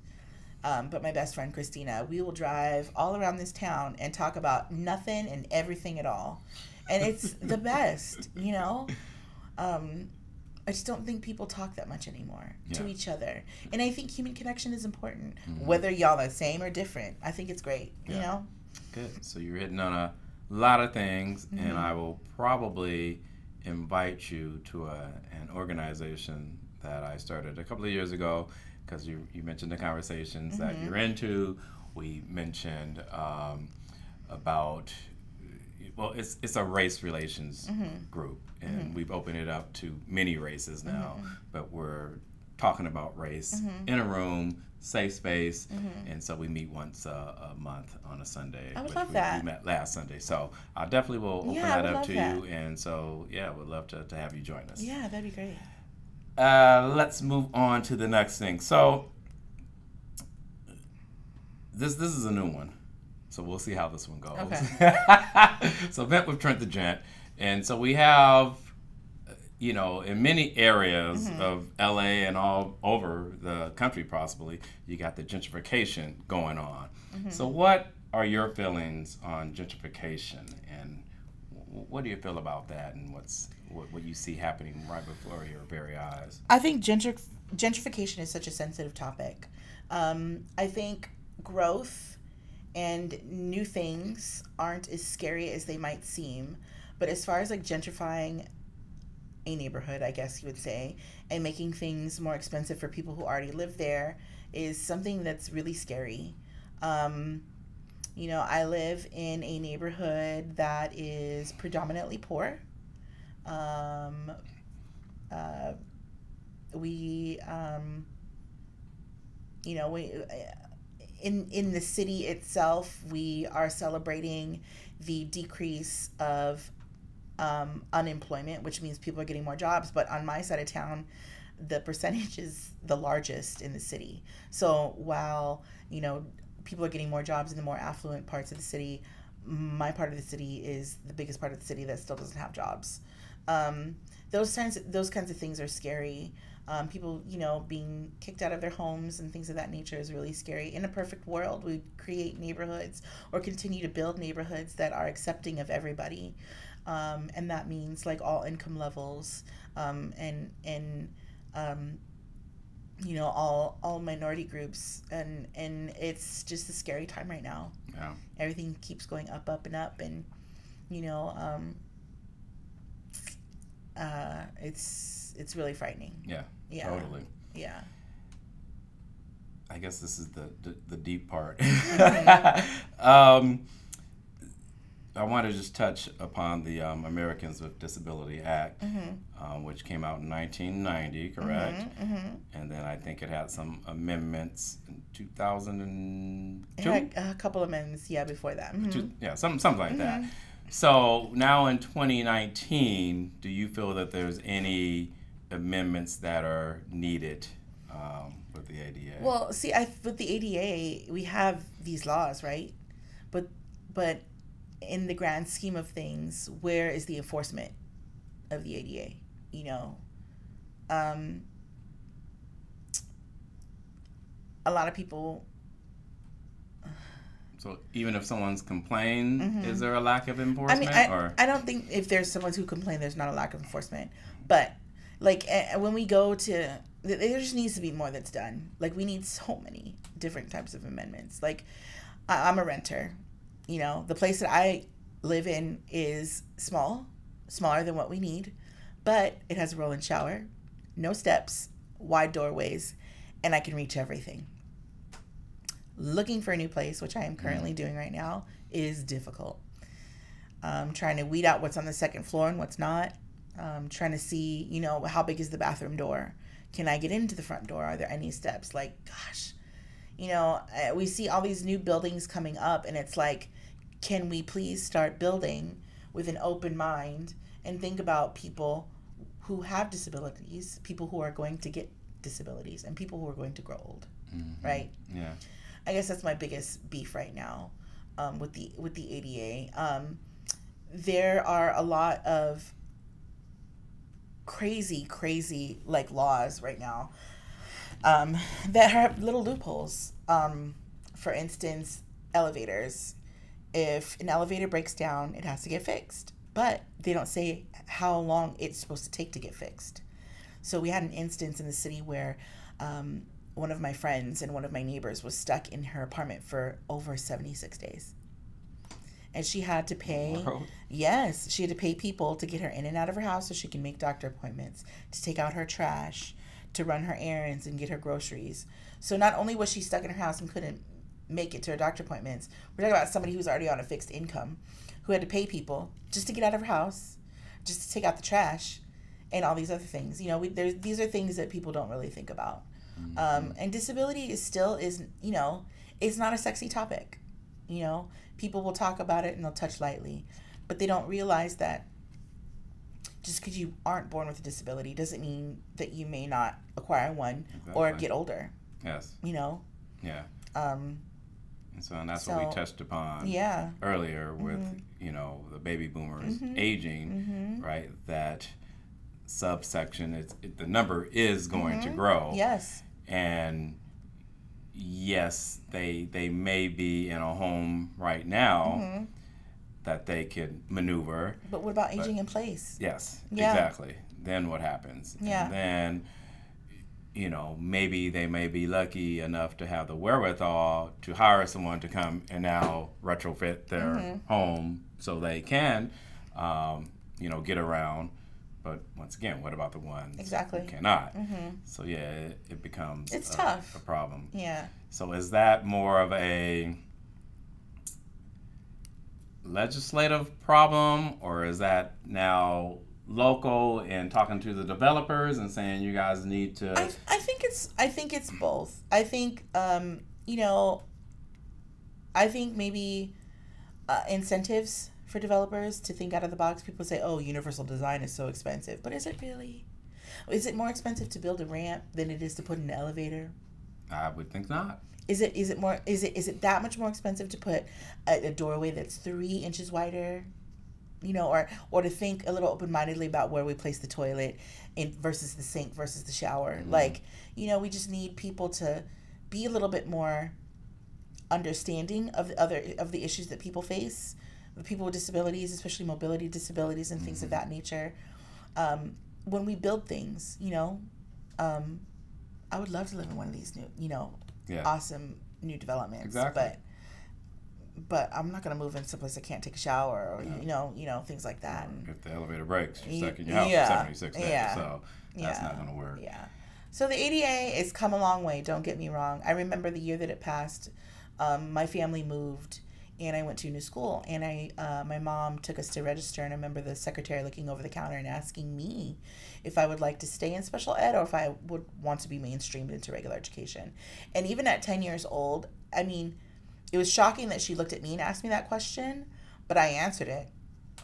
um, but my best friend christina we will drive all around this town and talk about nothing and everything at all. And it's the best you know? Um, i just don't think people talk that much anymore to each other. And i think human connection is important Mhm. whether y'all are the same or different. I think it's great you know? Good. So you're hitting on a lot of things, Mhm. and I will probably invite you to a, an organization that I started a couple of years ago because you, you mentioned the conversations that Mhm. you're into. We mentioned um, about, well, it's, it's a race relations Mhm. group, and we've opened it up to many races now, Mm-hmm. but we're talking about race in a room, safe space, and so we meet once a, a month on a Sunday. I would love we, that. We met last Sunday, so I definitely will open Yeah, that up to that. you, and so yeah, would love to, to have you join us. yeah that'd be great Uh, let's move on to the next thing. So this this is a new one, so we'll see how this one goes. Okay. so vent with Trent the Gent, and so we have, you know, in many areas Mm-hmm. of LA and all over the country, possibly you got the gentrification going on. Mm-hmm. So what are your feelings on gentrification, and what do you feel about that, and what's what, what you see happening right before your very eyes? I think gentric- gentrification is such a sensitive topic. Um, I think growth and new things aren't as scary as they might seem. But as far as like gentrifying a neighborhood, I guess you would say, and making things more expensive for people who already live there is something that's really scary. Um, you know, I live in a neighborhood that is predominantly poor. Um, uh, we um you know we in in the city itself we are celebrating the decrease of um, unemployment which means people are getting more jobs but on my side of town the percentage is the largest in the city. So while you know people are getting more jobs in the more affluent parts of the city my part of the city is the biggest part of the city that still doesn't have jobs um, those kinds those kinds of things are scary. Um, people, you know, being kicked out of their homes and things of that nature is really scary. In a perfect world, we create neighborhoods or continue to build neighborhoods that are accepting of everybody, um, and that means like all income levels um, and and um, you know all all minority groups and and it's just a scary time right now. Yeah. Everything keeps going up, up, and up, and you know. Uh, it's it's really frightening. Yeah. Yeah. Totally. Yeah. I guess this is the the, the deep part. Mm-hmm. um, I want to just touch upon the um, Americans with Disability Act, Mm-hmm. um, which came out in 1990, correct? Mm-hmm. And then I think it had some amendments in 2002. It had a couple of amendments, yeah, before that. Two- yeah, some, something like that. So now in 2019, do you feel that there's any amendments that are needed um, with the ADA? Well, see, I with the ADA, we have these laws, right? But but in the grand scheme of things, where is the enforcement of the ADA? You know, um, a lot of people So even if someone's complained, Mm-hmm. is there a lack of enforcement? I mean, I, or I don't think if there's someone who complain, there's not a lack of enforcement. But like when we go to, there just needs to be more that's done. Like we need so many different types of amendments. Like I'm a renter. You know, the place that I live in is small, smaller than what we need, but it has a roll-in shower, no steps, wide doorways, and I can reach everything. Looking for a new place, which I am currently doing right now, is difficult um, trying to weed out what's on the second floor and what's not. Um, trying to see, you know, how big is the bathroom door? Can I get into the front door? Are there any steps? Like, gosh, you know, we see all these new buildings coming up, and it's like, can we please start building with an open mind and think about people who have disabilities, people who are going to get disabilities, and people who are going to grow old, right? yeah, I guess that's my biggest beef right now um, with the with the ADA. Um, there are a lot of crazy, crazy like laws right now um, that have little loopholes. Um, for instance, elevators. If an elevator breaks down, it has to get fixed, but they don't say how long it's supposed to take to get fixed. So we had an instance in the city where um, one of my friends and one of my neighbors was stuck in her apartment for over 76 days. And she had to pay, World. yes, she had to pay people to get her in and out of her house so she can make doctor appointments, to take out her trash, to run her errands and get her groceries. So not only was she stuck in her house and couldn't make it to her doctor appointments, we're talking about somebody who's already on a fixed income, who had to pay people just to get out of her house, just to take out the trash, and all these other things. You know, we, there's these are things that people don't really think about. Um, and disability is still is you know it's not a sexy topic. You know, people will talk about it and they'll touch lightly, but they don't realize that just because you aren't born with a disability doesn't mean that you may not acquire one or get older. yes, You know, yeah. um, And so, and that's what we touched upon yeah, earlier with Mm-hmm. you know the baby boomers aging, right? That subsection, it's it, the number is going to grow, Mm-hmm. yes, and yes, they they may be in a home right now Mm-hmm. that they could maneuver. but what about aging in place? Yes, Yeah. exactly. Then what happens? Yeah. And then, you know, maybe they may be lucky enough to have the wherewithal to hire someone to come and now retrofit their Mm-hmm. home so they can, um, you know, get around. But once again, what about the ones Exactly. who cannot? So yeah, it, it becomes It's a, tough. a problem. Yeah. So is that more of a legislative problem, or is that now local and talking to the developers and saying you guys need to? I, I think it's I think it's both. I think um, you know I think maybe uh, incentives for developers to think out of the box. People say, "Oh, universal design is so expensive," but is it really? Is it more expensive to build a ramp than it is to put an elevator? I would think not. Is it is it more is it is it that much more expensive to put a, a doorway that's three inches wider? You know, or or to think a little open mindedly about where we place the toilet in versus the sink versus the shower. Mm-hmm. Like, you know, we just need people to be a little bit more understanding of the other of the issues that people face, people with disabilities, especially mobility disabilities and things of that nature. Um, when we build things, you know, um, I would love to live in one of these new, you know, Yeah. awesome new developments. Exactly. But but I'm not gonna move in someplace I can't take a shower or you know, you know, things like that. And, If the elevator breaks, you're stuck in your house yeah, for 76 days. yeah, So that's yeah, not going to work. yeah. So the ADA has come a long way, don't get me wrong. I remember the year that it passed, um, my family moved and I went to a new school and I uh, my mom took us to register and I remember the secretary looking over the counter and asking me if I would like to stay in special ed or if I would want to be mainstreamed into regular education. And even at 10 years old, I mean, it was shocking that she looked at me and asked me that question, but I answered it.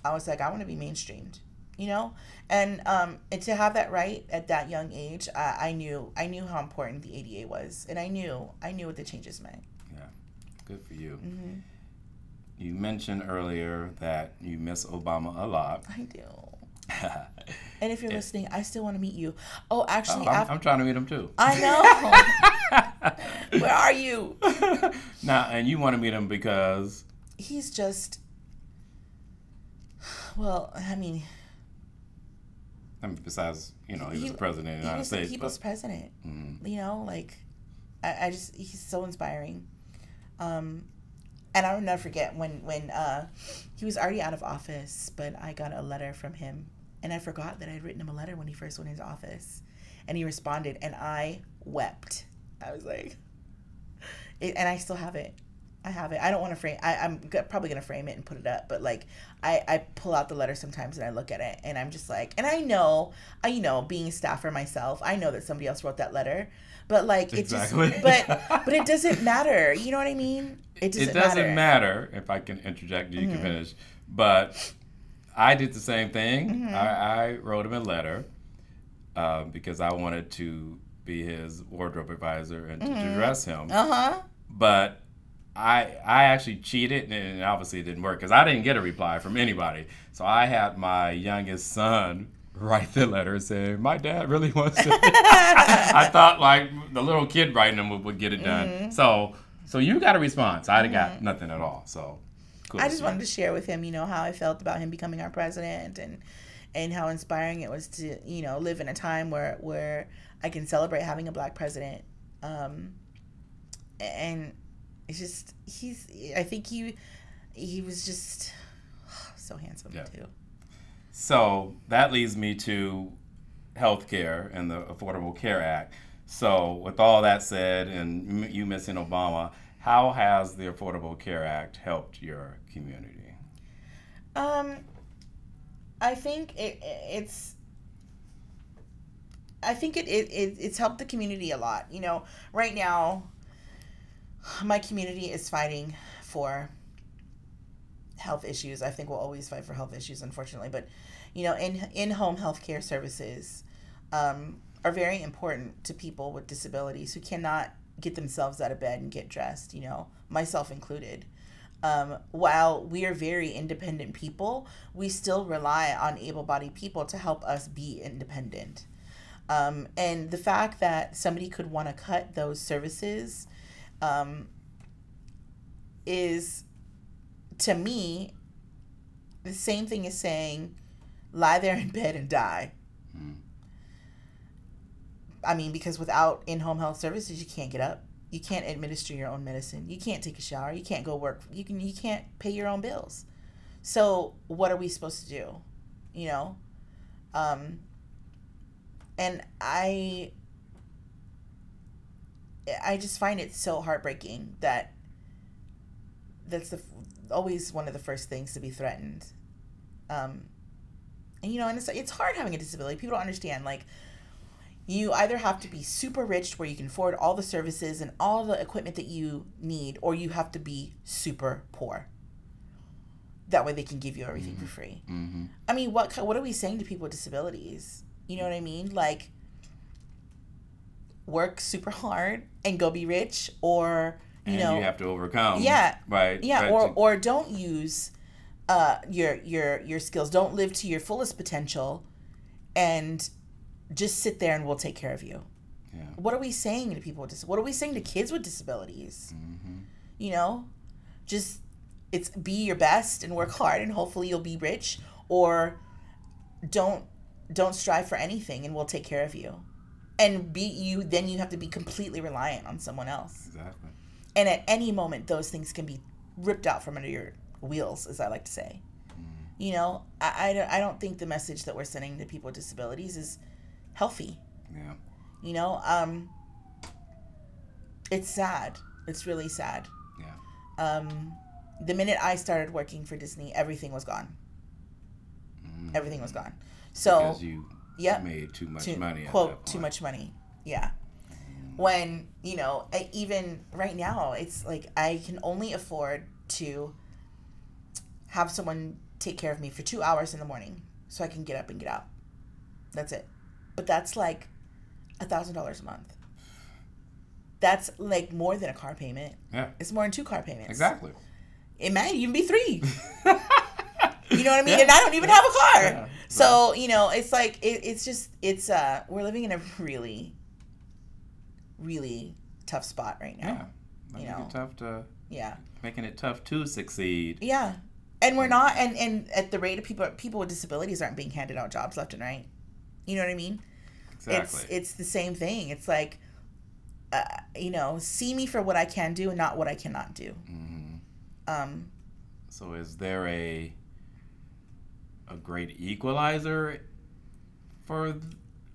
I was like, I want to be mainstreamed, you know, and um, and to have that right at that young age, I, I knew I knew how important the ADA was, and I knew I knew what the changes meant. Yeah. Good for you. Mm-hmm. You mentioned earlier that you miss Obama a lot. I do, And if you're listening, I still want to meet you. Oh, actually, I'm, I'm trying to meet him too. I know. Where are you? now, and you want to meet him because He's just. Well, I mean, I mean, besides you know he was the president of the he United the States. people's but- president. Mhm. You know, like, I, I just he's so inspiring. Um, and I will never forget when when uh, he was already out of office, but I got a letter from him, and I forgot that I'd written him a letter when he first went into office, and he responded, and I wept. I was like, it, and I still have it. I have it. I don't want to frame. I, I'm g- probably gonna frame it and put it up, but like, I I pull out the letter sometimes and I look at it and I'm just like, and I know, I you know, being a staffer myself, I know that somebody else wrote that letter, but like it Exactly. just, but but it doesn't matter. You know what I mean? It doesn't, it doesn't matter. matter. if I can interject. You can finish, but I did the same thing. I, I wrote him a letter uh, because I wanted to be his wardrobe advisor and to dress him. Uh huh. but I I actually cheated and obviously it didn't work because I didn't get a reply from anybody. So I had my youngest son write the letter saying my dad really wants to. I thought like the little kid writing them would, would get it done. Mm-hmm. So so you got a response. I got nothing at all. So cool. I just wanted to share with him, you know, how I felt about him becoming our president and and how inspiring it was to, you know, live in a time where where I can celebrate having a black president. Um, and it's just he's I think he he was just so handsome Yeah. too. So that leads me to healthcare and the Affordable Care Act. So, with all that said, and you missing Obama, how has the Affordable Care Act helped your community? Um, I think it, it's. I think it, it, it it's helped the community a lot. You know, right now, my community is fighting for health issues. I think we'll always fight for health issues, unfortunately. But, you know, in in home healthcare services um, are very important to people with disabilities who cannot get themselves out of bed and get dressed. You know, myself included. Um, while we are very independent people, we still rely on able-bodied people to help us be independent. Um, and the fact that somebody could want to cut those services um, is, to me, the same thing as saying, lie there in bed and die. I mean, because without in home health services, you can't get up. You can't administer your own medicine. You can't take a shower. You can't go work. You can. You can't pay your own bills. So what are we supposed to do? You know, um, and I. I just find it so heartbreaking that that's the always one of the first things to be threatened. Um, and you know, and it's it's hard having a disability. People don't understand like you either have to be super rich where you can afford all the services and all the equipment that you need or you have to be super poor that way they can give you everything for free Mm-hmm. i mean what what are we saying to people with disabilities you know what i mean like work super hard and go be rich or you And know you have to overcome. Yeah. Right. yeah right, or to- or don't use uh your your your skills don't live to your fullest potential and just sit there and we'll take care of you Yeah. what are we saying to people with dis- what are we saying to kids with disabilities Mm-hmm. you know just it's be your best and work hard and hopefully you'll be rich or don't don't strive for anything and we'll take care of you and be you then you have to be completely reliant on someone else Exactly. and at any moment those things can be ripped out from under your wheels as i like to say you know I, I, don't- I don't think the message that we're sending to people with disabilities is healthy Yeah. you know um it's sad it's really sad Yeah. um the minute i started working for disney everything was gone Mhm. everything was gone so Because you yep. made too much money. Quote too much money. Yeah. When you know I, even right now it's like i can only afford to have someone take care of me for two hours in the morning so i can get up and get out. That's it. But that's like a thousand dollars a month. That's like more than a car payment. Yeah. it's more than two car payments. Exactly. it might even be three you know what i mean Yeah. and i don't even have a car Yeah. So you know, it's like it, it's just it's uh we're living in a really, really tough spot right now. Yeah. Making know. it tough to Yeah, making it tough to succeed. yeah, and we're not, and and at the rate of people people with disabilities aren't being handed out jobs left and right. You know what I mean? Exactly. It's it's the same thing. It's like, uh, you know, see me for what I can do and not what I cannot do. Mhm. Um, So is there a a great equalizer for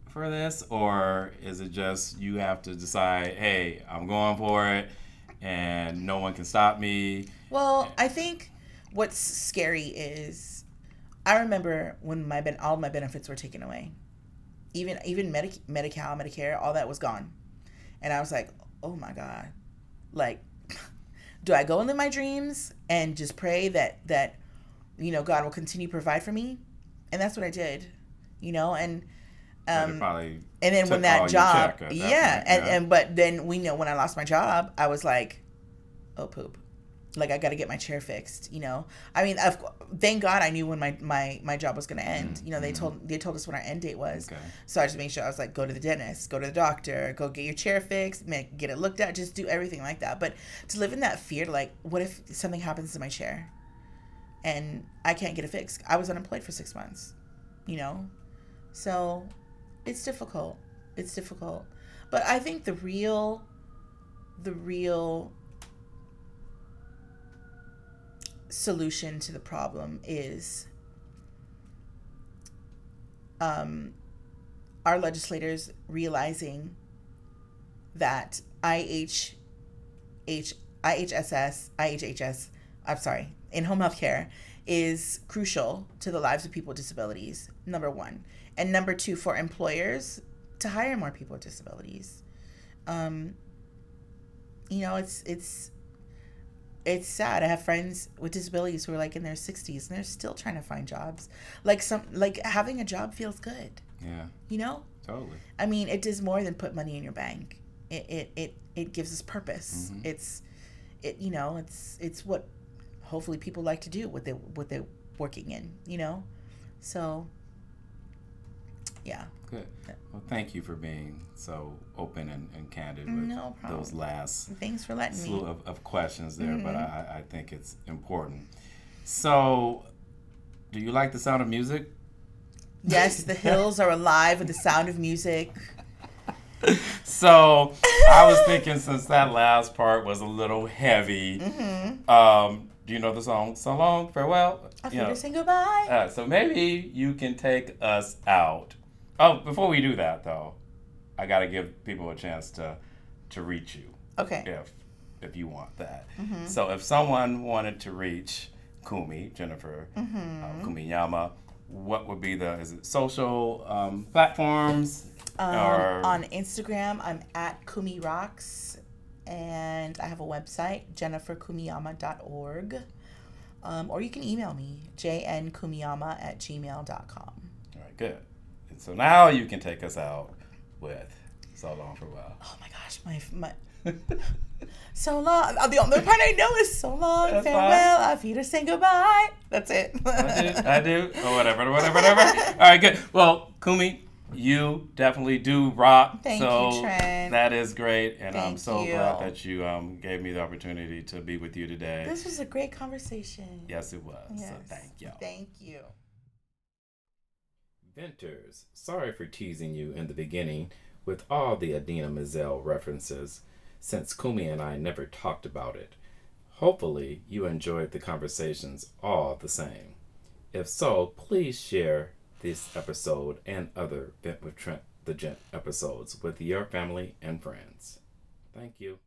for this or is it just you have to decide, "Hey, I'm going for it and no one can stop me." Well, I think what's scary is I remember when my ben- all my benefits were taken away. Even even Medi- Medi-Cal, Medicare, all that was gone. And I was like, "Oh my god." Like do I go into my dreams and just pray that that you know God will continue to provide for me? And that's what I did. You know, and um probably and then when that job that yeah point, and yeah. and but then we know when i lost my job i was like oh poop like i gotta get my chair fixed you know i mean of, thank god i knew when my my my job was gonna end you know they told they told us when our end date was Mm-hmm. Okay. so i just made sure i was like go to the dentist go to the doctor go get your chair fixed make, get it looked at just do everything like that but to live in that fear like what if something happens to my chair and i can't get it fixed i was unemployed for six months you know so it's difficult. It's difficult. But I think the real the real solution to the problem is um, our legislators realizing that IH, H, IHSS, IHHS, I'm sorry, in home health care is crucial to the lives of people with disabilities, number one. And number two, for employers to hire more people with disabilities. Um, you know, it's it's it's sad. I have friends with disabilities who are like in their 60s and they're still trying to find jobs. Like some like having a job feels good, Yeah, you know? totally. I mean, it does more than put money in your bank. It it it, it gives us purpose. Mhm. It's it you know, it's it's what hopefully people like to do what they what they're working in, you know? So yeah. Good. Well, thank you for being so open and, and candid with No those last Thanks for letting slew me. of, of questions there, but Mm-hmm. I, I think it's important. So, do you like the sound of music? Yes, the hills are alive with the sound of music. So, I was thinking since that last part was a little heavy, Mm-hmm. um, do you know the song "So Long, Farewell"? I You feel know, to say goodbye. uh, so maybe you can take us out. Oh, before we do that though, I gotta give people a chance to to reach you okay. if if you want that. Mm-hmm. So if someone wanted to reach Kumi Jennifer Mm-hmm. uh, Kumiyama, what would be the is it social um, platforms Um, or on Instagram, I'm at Kumi Rocks, and I have a website, jenniferkumiyama.org. Um, or you can email me, jnkumiyama at gmail.com. All right, good. And so now you can take us out with "So Long for a While. Oh my gosh, my my so long. uh, The only part I know is so long, That's fine. farewell, auf Wiedersehen, goodbye. That's it. I do, I do, or whatever, whatever, whatever. All right, good. Well, Kumi, you definitely do rock. Thank you, so Trent. That is great, and I'm so you. glad that you um, gave me the opportunity to be with you today. This was a great conversation. yes, it was. So thank you. Thank you. Venters, sorry for teasing you in the beginning with all the Idina Menzel references, since Kumi and I never talked about it. Hopefully, you enjoyed the conversations all the same. If so, please share this episode and other Vent with Trent the Gent episodes with your family and friends. Thank you.